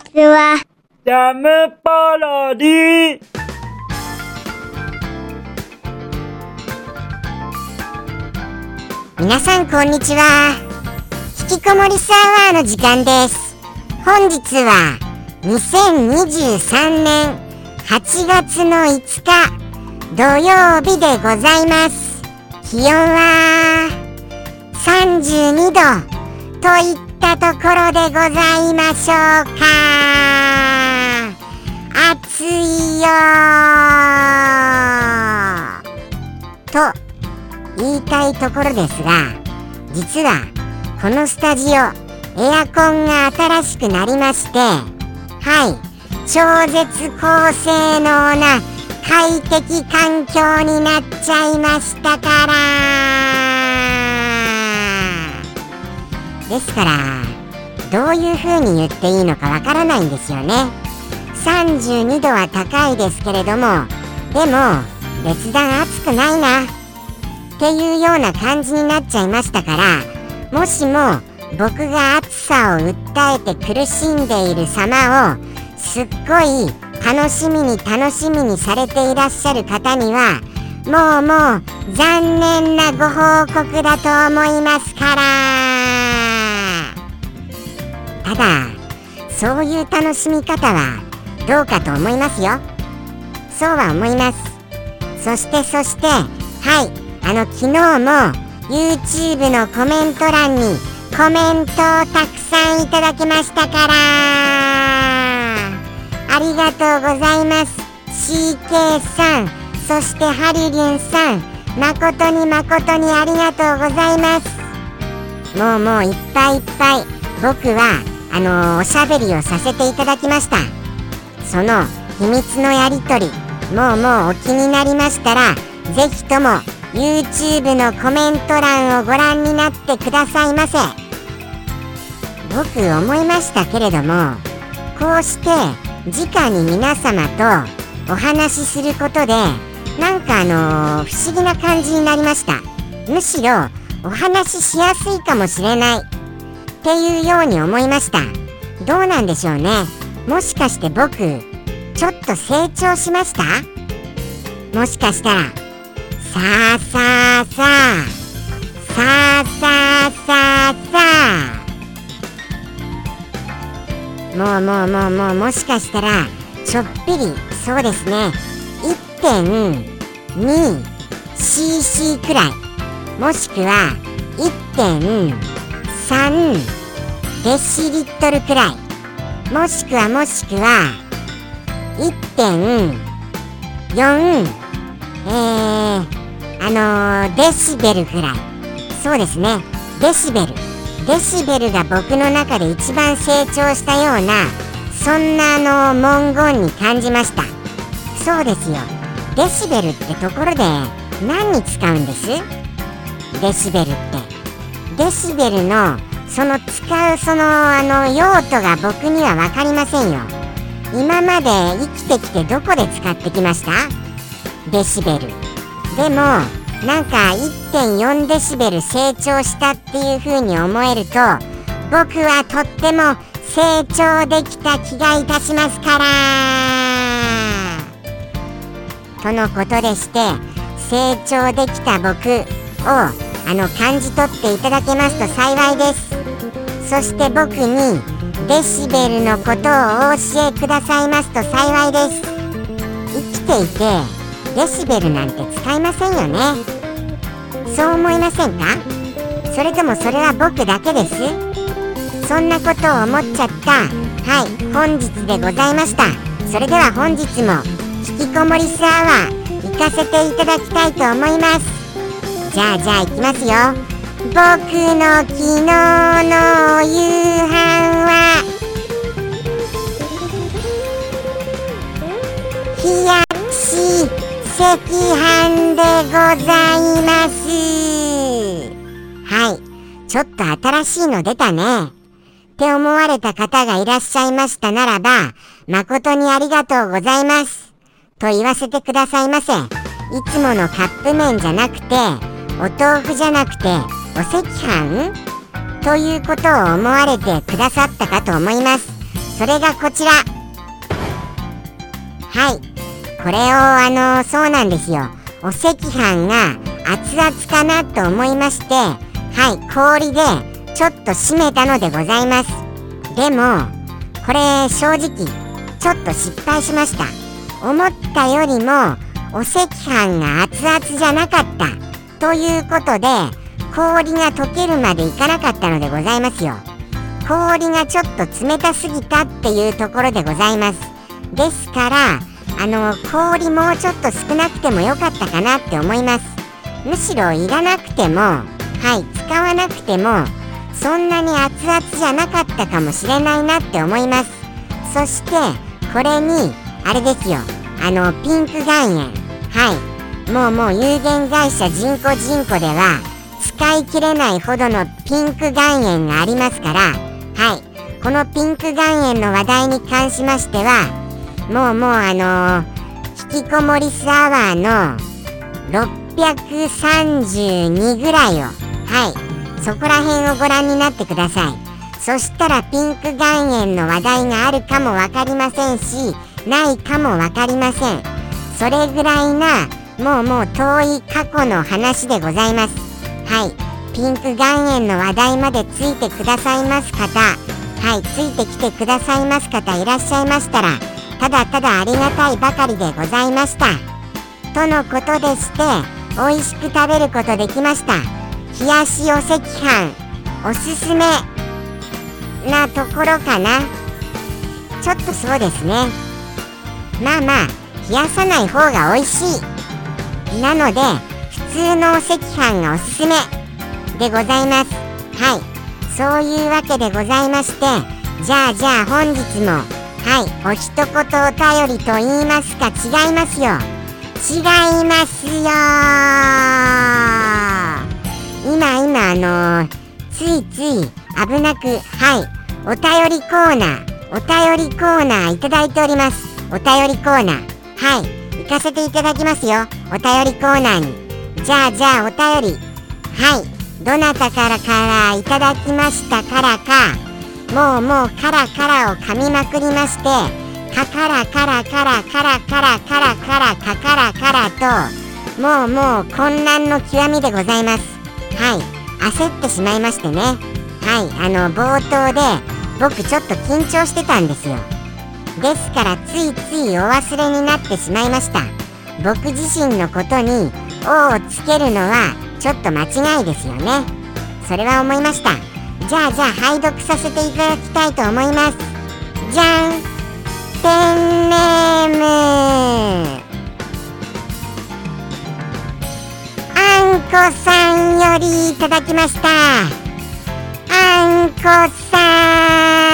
ちは。ジャムパロディ皆さんこんにちは。引きこもりサーバーの時間です。本日は2023年8月の5日土曜日でございます。気温は32度といったところでございましょうか。暑いよと言いたいところですが実はこのスタジオエアコンが新しくなりましてはい。超絶高性能な快適環境になっちゃいましたから。ですからどういう風に言っていいのかわからないんですよね。32度は高いですけれどもでも別段暑くないなっていうような感じになっちゃいましたからもしも僕が暑さを訴えて苦しんでいる様をすっごい楽しみに楽しみにされていらっしゃる方にはもうもう残念なご報告だと思いますから。ただ。そういう楽しみ方はどうかと思いますよ。そうは思います。そしてそしてはい。あの昨日も YouTube のコメント欄にコメントをたくさんいただきましたからありがとうございます。CK さんそしてハリリュンさん誠に誠にありがとうございます。もうもういっぱいいっぱい。僕はあのー、おしゃべりをさせていただきました。その秘密のやり取りもうもうお気になりましたら是非とも YouTube のコメント欄をご覧になってくださいませ。僕思いましたけれどもこうして直に皆様とお話しすることでなんかあのー、不思議な感じになりました。むしろお話ししやすいかもしれない。っていうように思いました。どうなんでしょうね。もしかして僕ちょっと成長しました？もしかしたらさあさあさあさあさあさあさあ。もうもうもうもうもしかしたらちょっぴりそうですね。1.2cc くらい。もしくは 1. 3デシリットルくらい。もしくはもしくは1.4えーあのー、デシベルぐらい。そうですね。デシベル。デシベルが僕の中で一番成長したようなそんなあの文言に感じました。そうですよ。デシベルってところで何に使うんです？デシベルって。デシベルのその使うそのあの用途が僕には分かりませんよ。今まで生きてきてどこで使ってきました？デシベル。でもなんか1.4デシベル成長したっていう風に思えると僕はとっても成長できた気がいたしますから。とのことでして成長できた僕をあの感じ取っていただけますと幸いです。そして僕にデシベルのことをお教えくださいますと幸いです。生きていてデシベルなんて使いませんよね。そう思いませんか？それともそれは僕だけです？そんなことを思っちゃった。はい本日でございました。それでは本日も引きこもりスアワー行かせていただきたいと思います。じゃあじゃあ行きますよ。僕の昨日の夕飯は冷やし赤飯でございます。はい。ちょっと新しいの出たね。って思われた方がいらっしゃいましたならば誠にありがとうございます。と言わせてくださいませ。いつものカップ麺じゃなくてお豆腐じゃなくてお赤飯？ということを思われてくださったかと思います。それがこちら。はい。これをあのそうなんですよ。お赤飯が熱々かなと思いましてはい。氷でちょっと締めたのでございます。でもこれ正直ちょっと失敗しました。思ったよりもお赤飯が熱々じゃなかった。ということで氷が溶けるまでいかなかったのでございますよ。氷がちょっと冷たすぎたっていうところでございます。ですからあの氷もうちょっと少なくてもよかったかなって思います。むしろいらなくてもはい使わなくてもそんなに熱々じゃなかったかもしれないなって思います。そしてこれにあれですよ。あのピンク岩塩。はい。もうもう有限会社人工人工では使い切れないほどのピンク岩塩がありますからはい。このピンク岩塩の話題に関しましてはもうもうあのー、引きこもりスアワーの632ぐらいをはい。そこら辺をご覧になってください。そしたらピンク岩塩の話題があるかも分かりませんしないかも分かりません。それぐらいなもうもう遠い過去の話でございます。はい。ピンク岩塩の話題までついてくださいます方。はい。ついてきてくださいます方いらっしゃいましたらただただありがたいばかりでございました。とのことでして美味しく食べることできました。冷やしお赤飯。おすすめなところかな。ちょっとそうですね。まあまあ冷やさない方が美味しい。なので普通のお赤飯がおすすめでございます。はい。そういうわけでございましてじゃあじゃあ本日もはい。お一言お便りと言いますか違いますよ。違いますよ今今あのー、ついつい危なくはい。お便りコーナーお便りコーナーいただいております。お便りコーナーはい。行かせていただきますよ。お便りコーナーに。じゃあじゃあお便り。はい。どなたからからいただきましたからか。もうもうカラカラを噛みまくりましてカカラカラカラカラカラカラカラカカラカラともうもう混乱の極みでございます。はい。焦ってしまいましてね。はい。あの冒頭で僕ちょっと緊張してたんですよ。ですからついついお忘れになってしまいました。僕自身のことに「お」をつけるのはちょっと間違いですよね。それは思いました。じゃあじゃあ拝読させていただきたいと思います。じゃんペンネーム。あんこさんよりいただきました。あんこさん。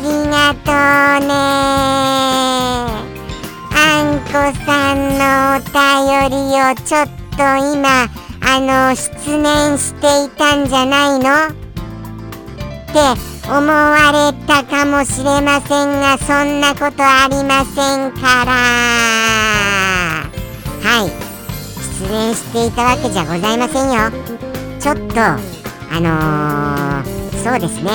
りがとうね。あんこさんのお便りをちょっと今あの失念していたんじゃないの？って思われたかもしれませんがそんなことありませんから。はい。失念していたわけじゃございませんよ。ちょっとあのー、そうですね。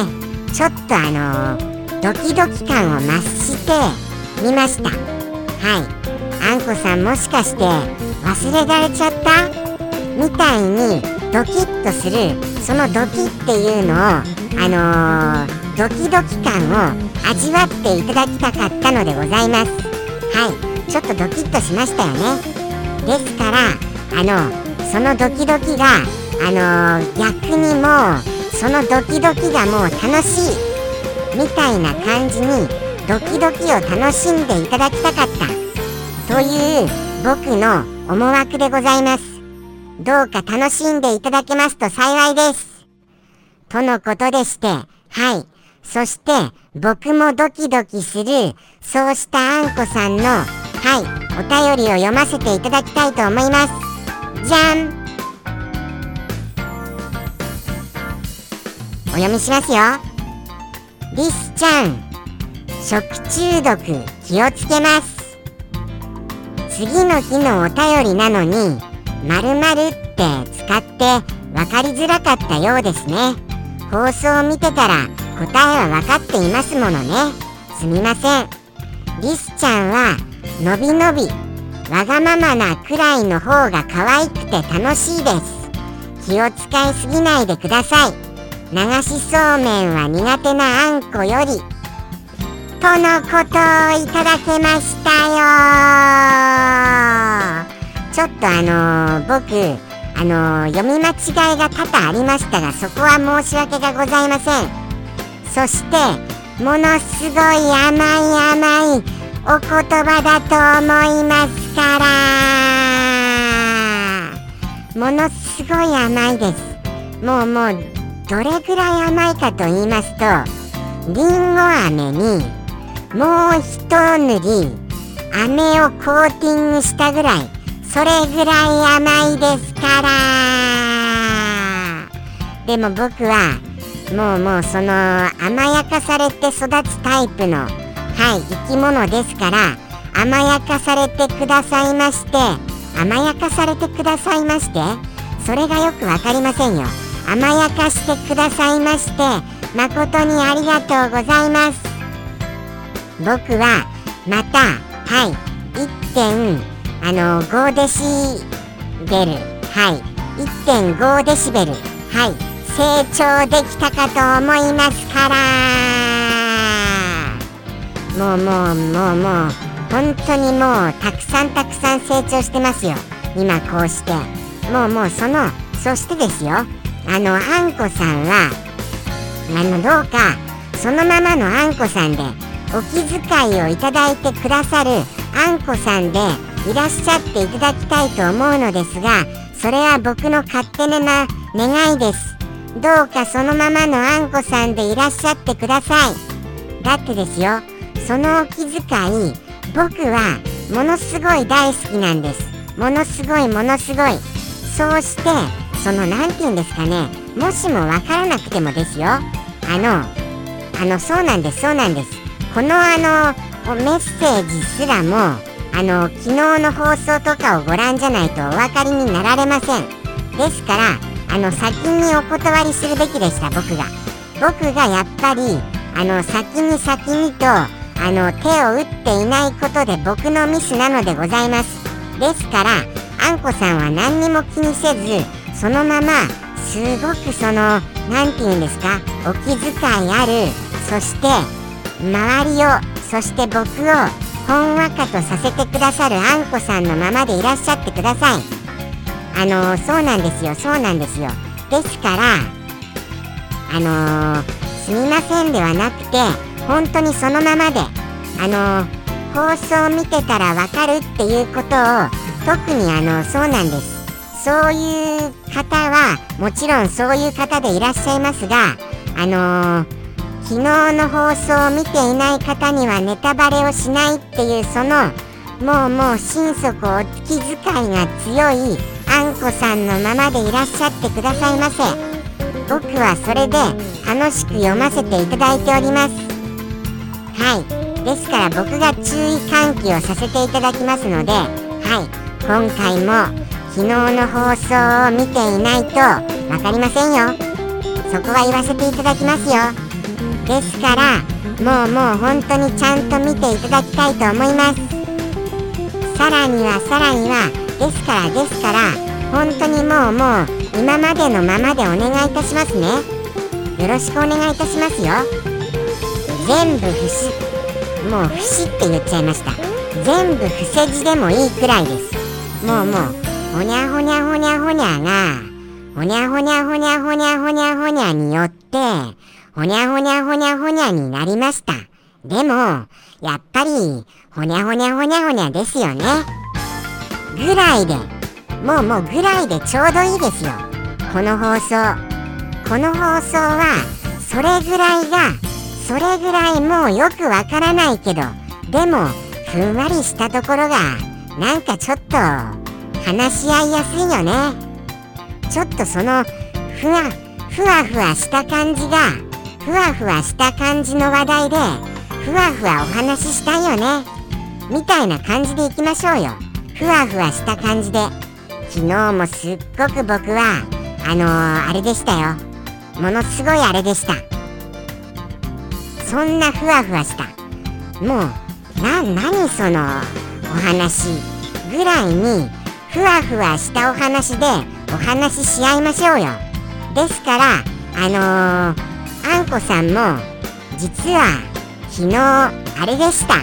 ちょっとあのー、ドキドキ感を増してみました。はい。あんこさんもしかして忘れられちゃったみたいにドキッとするそのドキっていうのをあのー、ドキドキ感を味わっていただきたかったのでございます。はい。ちょっとドキッとしましたよね。ですからあのそのドキドキがあのー、逆にもうそのドキドキがもう楽しい。みたいな感じにドキドキを楽しんでいただきたかった。という僕の思惑でございます。どうか楽しんでいただけますと幸いです。とのことでしてはい。そして僕もドキドキするそうしたあんこさんのはい。お便りを読ませていただきたいと思います。じゃん。お読みしますよ。リスちゃん。食中毒気をつけます。次の日のお便りなのに〇〇って使って分かりづらかったようですね。放送を見てたら答えは分かっていますものね。すみません。リスちゃんはのびのびわがままなくらいの方が可愛くて楽しいです。気を使いすぎないでください。流しそうめんは苦手なあんこよりとのことをいただけましたよ。ちょっとあのー、僕あのー、読み間違いが多々ありましたがそこは申し訳がございません。そしてものすごい甘い甘いお言葉だと思いますから。ものすごい甘いです。もうもうどれぐらい甘いかと言いますとりんご飴にもう一塗り飴をコーティングしたぐらいそれぐらい甘いですから。でも僕はもうもうその甘やかされて育つタイプのはい生き物ですから甘やかされてくださいまして甘やかされてくださいましてそれがよく分かりませんよ。甘やかしてくださいまして誠にありがとうございます。僕はまたはい1点あの5デシベルはい1.5デシベルはい成長できたかと思いますから。もうもうもうもう本当にもうたくさんたくさん成長してますよ。今こうして。もうもうそのそしてですよ。あのあんこさんはあのどうかそのままのあんこさんでお気遣いをいただいてくださるあんこさんでいらっしゃっていただきたいと思うのですがそれは僕の勝手な願いです。どうかそのままのあんこさんでいらっしゃってください。だってですよそのお気遣い僕はものすごい大好きなんです。ものすごいものすごい。そうしてその何て言うんですかね。もしも分からなくてもですよ。あのあのそうなんですそうなんです。このあのメッセージすらもあの昨日の放送とかをご覧じゃないとお分かりになられません。ですからあの先にお断りするべきでした僕が。僕がやっぱりあの先に先にとあの手を打っていないことで僕のミスなのでございます。ですからあんこさんは何にも気にせずそのまますごくその何て言うんですかお気遣いあるそして周りをそして僕をほんわかとさせてくださるあんこさんのままでいらっしゃってください。あの、そうなんですよそうなんですよ。ですからあのー、すみませんではなくて本当にそのままであのー、放送を見てたらわかるっていうことを特にあのそうなんです。そういう方はもちろんそういう方でいらっしゃいますがあのー昨日の放送を見ていない方にはネタバレをしないっていうそのもうもう心底お気遣いが強いあんこさんのままでいらっしゃってくださいませ。僕はそれで楽しく読ませていただいております。はい。ですから僕が注意喚起をさせていただきますのではい。今回も昨日の放送を見ていないと分かりませんよ。そこは言わせていただきますよ。ですからもうもう本当にちゃんと見ていただきたいと思います。さらにはさらにはですからですから本当にもうもう今までのままでお願いいたしますね。よろしくお願いいたしますよ。全部不死。もう不死って言っちゃいました。全部伏せ字でもいいくらいです。もうもうほにゃほにゃほにゃほにゃがほにゃほにゃほにゃほにゃほにゃほにゃによってほにゃほにゃほにゃほにゃになりました。でも、やっぱり、ほにゃほにゃほにゃほにゃですよね。ぐらいで、もうもうぐらいでちょうどいいですよ。この放送。この放送は、それぐらいが、それぐらいもうよくわからないけど、でも、ふんわりしたところが、なんかちょっと、話し合いやすいよね。ちょっとその、ふわ、ふわふわした感じが、ふわふわした感じの話題でふわふわお話ししたいよね。みたいな感じでいきましょうよ。ふわふわした感じで。昨日もすっごく僕はあのー、あれでしたよ。ものすごいあれでした。そんなふわふわした。もうな何そのお話ぐらいにふわふわしたお話でお話しし合いましょうよ。ですからあのー、あんこさんも実は昨日あれでした。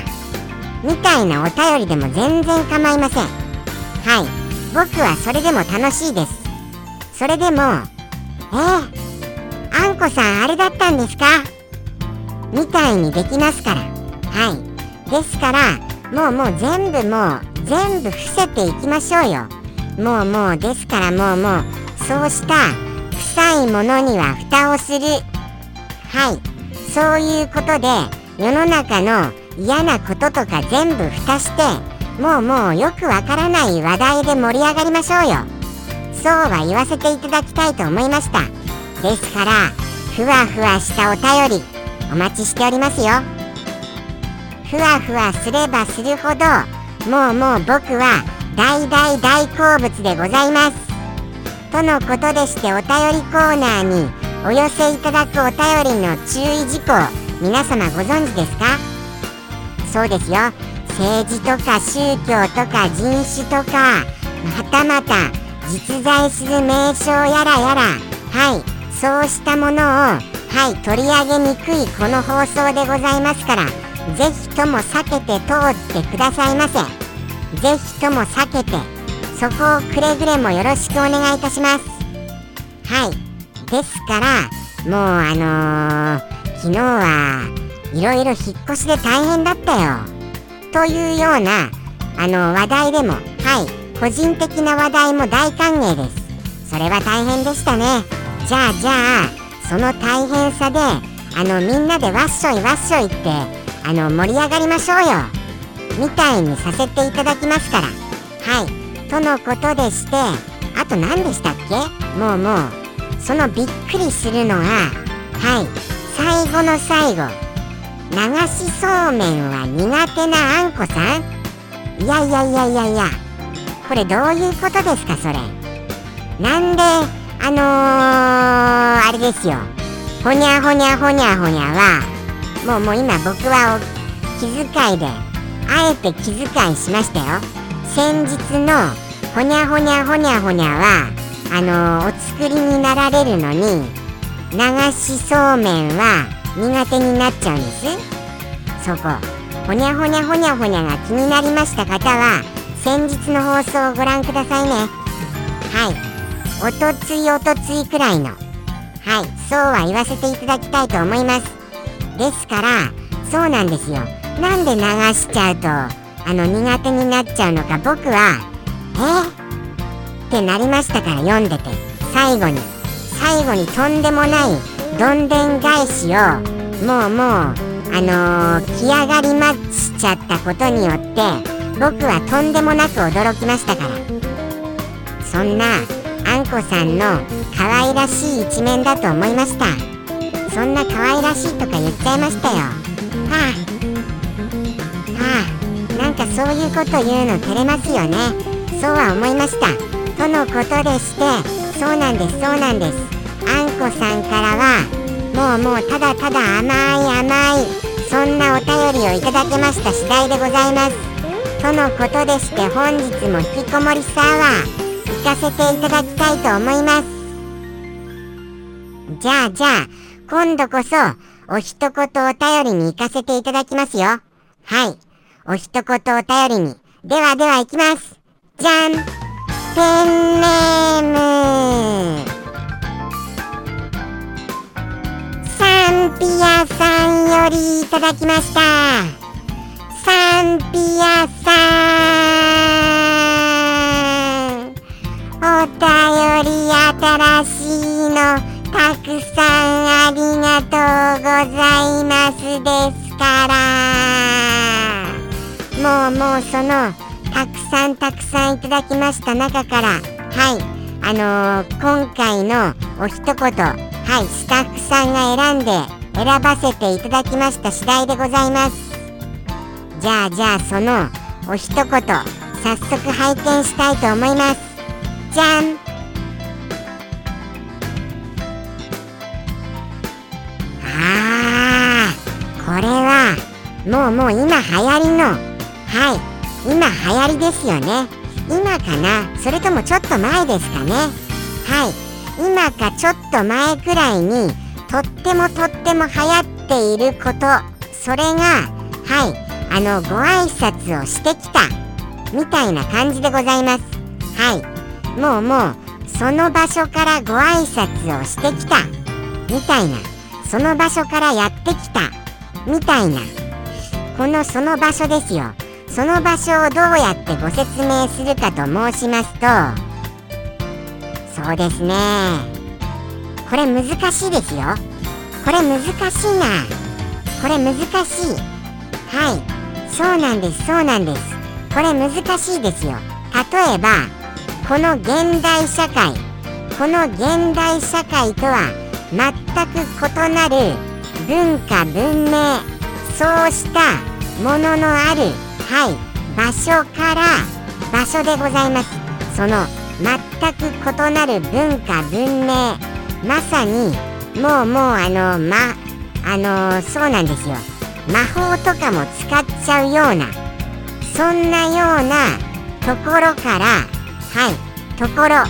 みたいなお便りでも全然構いません。はい。僕はそれでも楽しいです。それでもえー、あんこさんあれだったんですか？みたいにできますから。はい。ですからもうもう全部もう全部伏せていきましょうよ。もうもうですからもうもう。そうした臭いものには蓋をする。はい。そういうことで世の中の嫌なこととか全部蓋してもうもうよくわからない話題で盛り上がりましょうよ。そうは言わせていただきたいと思いました。ですからふわふわしたお便りお待ちしておりますよ。ふわふわすればするほどもうもう僕は大大大好物でございます。とのことでしてお便りコーナーにお寄せいただくお便りの注意事項皆様ご存知ですか？そうですよ。政治とか宗教とか人種とかまたまた実在する名称やらやらはい。そうしたものをはい取り上げにくいこの放送でございますからぜひとも避けて通ってくださいませ。ぜひとも避けてそこをくれぐれもよろしくお願いいたします。はい。ですからもうあのー、昨日はいろいろ引っ越しで大変だったよ。というようなあの話題でもはい。個人的な話題も大歓迎です。それは大変でしたね。じゃあじゃあその大変さであのみんなでわっしょいわっしょいってあの盛り上がりましょうよ。みたいにさせていただきますから。はい。とのことでしてあと何でしたっけ？もうもうそのびっくりするのははい。最後の最後。流しそうめんは苦手なあんこさん？いやいやいやいやいや。これどういうことですかそれ？なんであのー、あれですよ。ほにゃほにゃほにゃほにゃはもうもう今僕は気遣いであえて気遣いしましたよ。先日のほにゃほにゃほにゃほにゃはあのー、お作りになられるのに流しそうめんは苦手になっちゃうんです。そこ。ほにゃほにゃほにゃほにゃが気になりました方は先日の放送をご覧くださいね。はい。おとついおとついくらいの。はい。そうは言わせていただきたいと思います。ですからそうなんですよ。なんで流しちゃうとあの苦手になっちゃうのか。僕はえ？ってなりましたから読んでて。最後に。最後にとんでもないどんでん返しをもうもうあのー、来上がりましちゃったことによって僕はとんでもなく驚きましたから。そんなあんこさんの可愛らしい一面だと思いました。そんな可愛らしいとか言っちゃいましたよはあはあなんかそういうこと言うの照れますよねそうは思いましたとのことでしてそうなんですそうなんです。あんこさんからはもうもうただただ甘い甘いそんなお便りをいただけました次第でございます。とのことでして本日も引きこもりサワー行かせていただきたいと思います。じゃあじゃあ今度こそお一言お便りに行かせていただきますよ。はい。お一言お便りに。ではでは行きます。じゃん。ペンネーム。サンピアさんよりいただきました。サンピアさん。お便り新しいのたくさんありがとうございます。ですからもうもうそのたくさんたくさんいただきました中からはい。あのー、今回のお一言はいスタッフさんが選んで選ばせていただきました次第でございます。じゃあじゃあそのお一言早速拝見したいと思います。じゃん。もうもう今流行りの。はい。今流行りですよね。今かな？それともちょっと前ですかね。はい。今かちょっと前くらいにとってもとっても流行っていること。それがはい。あのご挨拶をしてきた。みたいな感じでございます。はい。もうもうその場所からご挨拶をしてきた。みたいな。その場所からやってきた。みたいな。このその場所ですよ。その場所をどうやってご説明するかと申しますとそうですね。これ難しいですよ。これ難しいな。これ難しい。はい。そうなんです。そうなんです。これ難しいですよ。例えばこの現代社会この現代社会とは全く異なる文化文明そうしたもののあるはい場所から場所でございます。その全く異なる文化文明まさにもうもうあのまあのそうなんですよ。魔法とかも使っちゃうようなそんなようなところからはいところは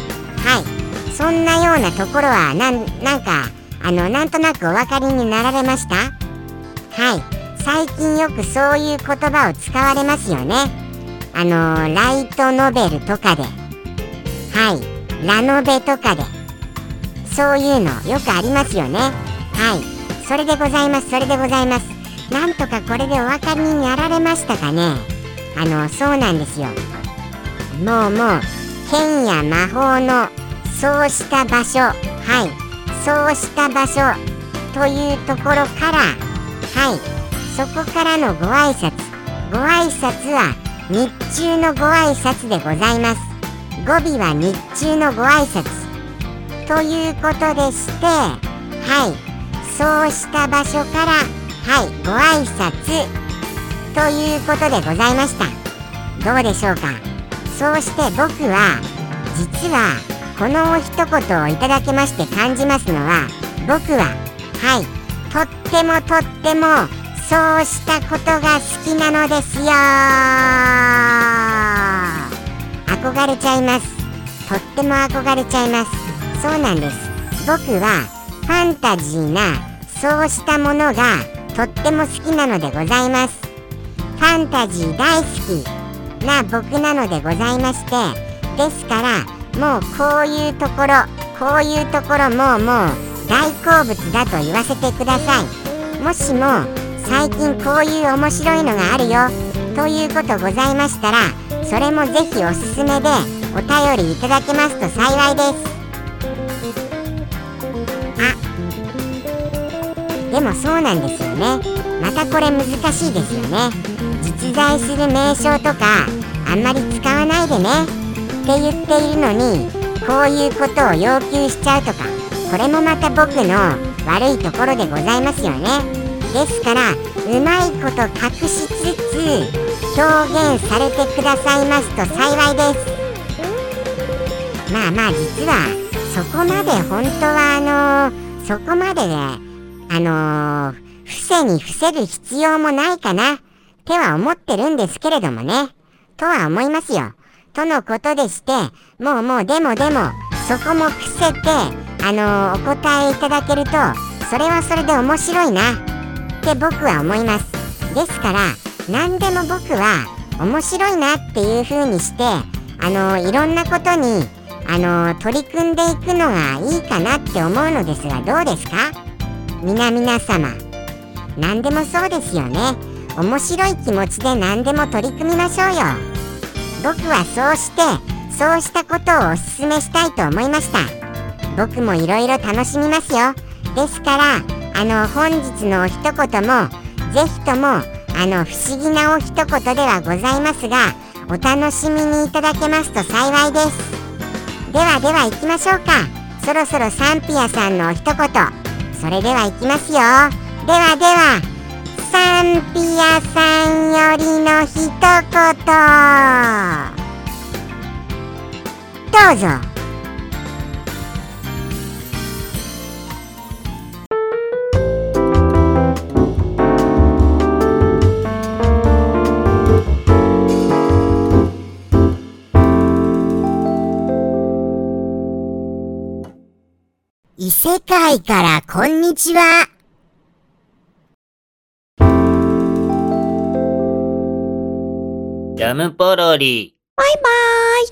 いそんなようなところはなんなんかあのなんとなくお分かりになられました？はい。最近よくそういう言葉を使われますよね。あのライトノベルとかで。はい。ラノベとかで。そういうのよくありますよね。はい。それでございます。それでございます。なんとかこれでお分かりになられましたかね。あのそうなんですよ。もうもう剣や魔法のそうした場所。はい。そうした場所というところから。はい。そこからのご挨拶。ご挨拶は日中のご挨拶でございます。語尾は日中のご挨拶。ということでしてはい。そうした場所からはい。ご挨拶。ということでございました。どうでしょうか？そうして僕は実はこの一言をいただきまして感じますのは僕ははい。とってもとってもそうしたことが好きなのですよ。憧れちゃいます。とっても憧れちゃいます。そうなんです。僕はファンタジーなそうしたものがとっても好きなのでございます。ファンタジー大好きな僕なのでございまして。ですからもうこういうところこういうところももう大好物だと言わせてください。もしも最近こういう面白いのがあるよ。ということございましたらそれもぜひおすすめでお便りいただけますと幸いです。あでもそうなんですよね。またこれ難しいですよね。実在する名称とかあんまり使わないでね。って言っているのにこういうことを要求しちゃうとかこれもまた僕の悪いところでございますよね。ですからうまいこと隠しつつ表現されてくださいますと幸いです。まあまあ実はそこまで本当はあのー、そこまでねあのー、伏せに伏せる必要もないかなっては思ってるんですけれどもねとは思いますよ。とのことでしてもうもうでもでもそこも伏せてあのー、お答えいただけるとそれはそれで面白いな。って僕は思います。ですから何でも僕は面白いなっていう風にしてあのいろんなことにあの取り組んでいくのがいいかなって思うのですがどうですか？皆々様。何でもそうですよね。面白い気持ちで何でも取り組みましょうよ。僕はそうしてそうしたことをおすすめしたいと思いました。僕もいろいろ楽しみますよ。ですからあの本日のお一言もぜひともあの不思議なお一言ではございますがお楽しみにいただけますと幸いです。ではでは行きましょうか。そろそろサンピアさんのお一言。それでは行きますよ。ではではサンピアさんよりの一言。どうぞ。異世界からこんにちは。ジャムポロリ。バイバーイ。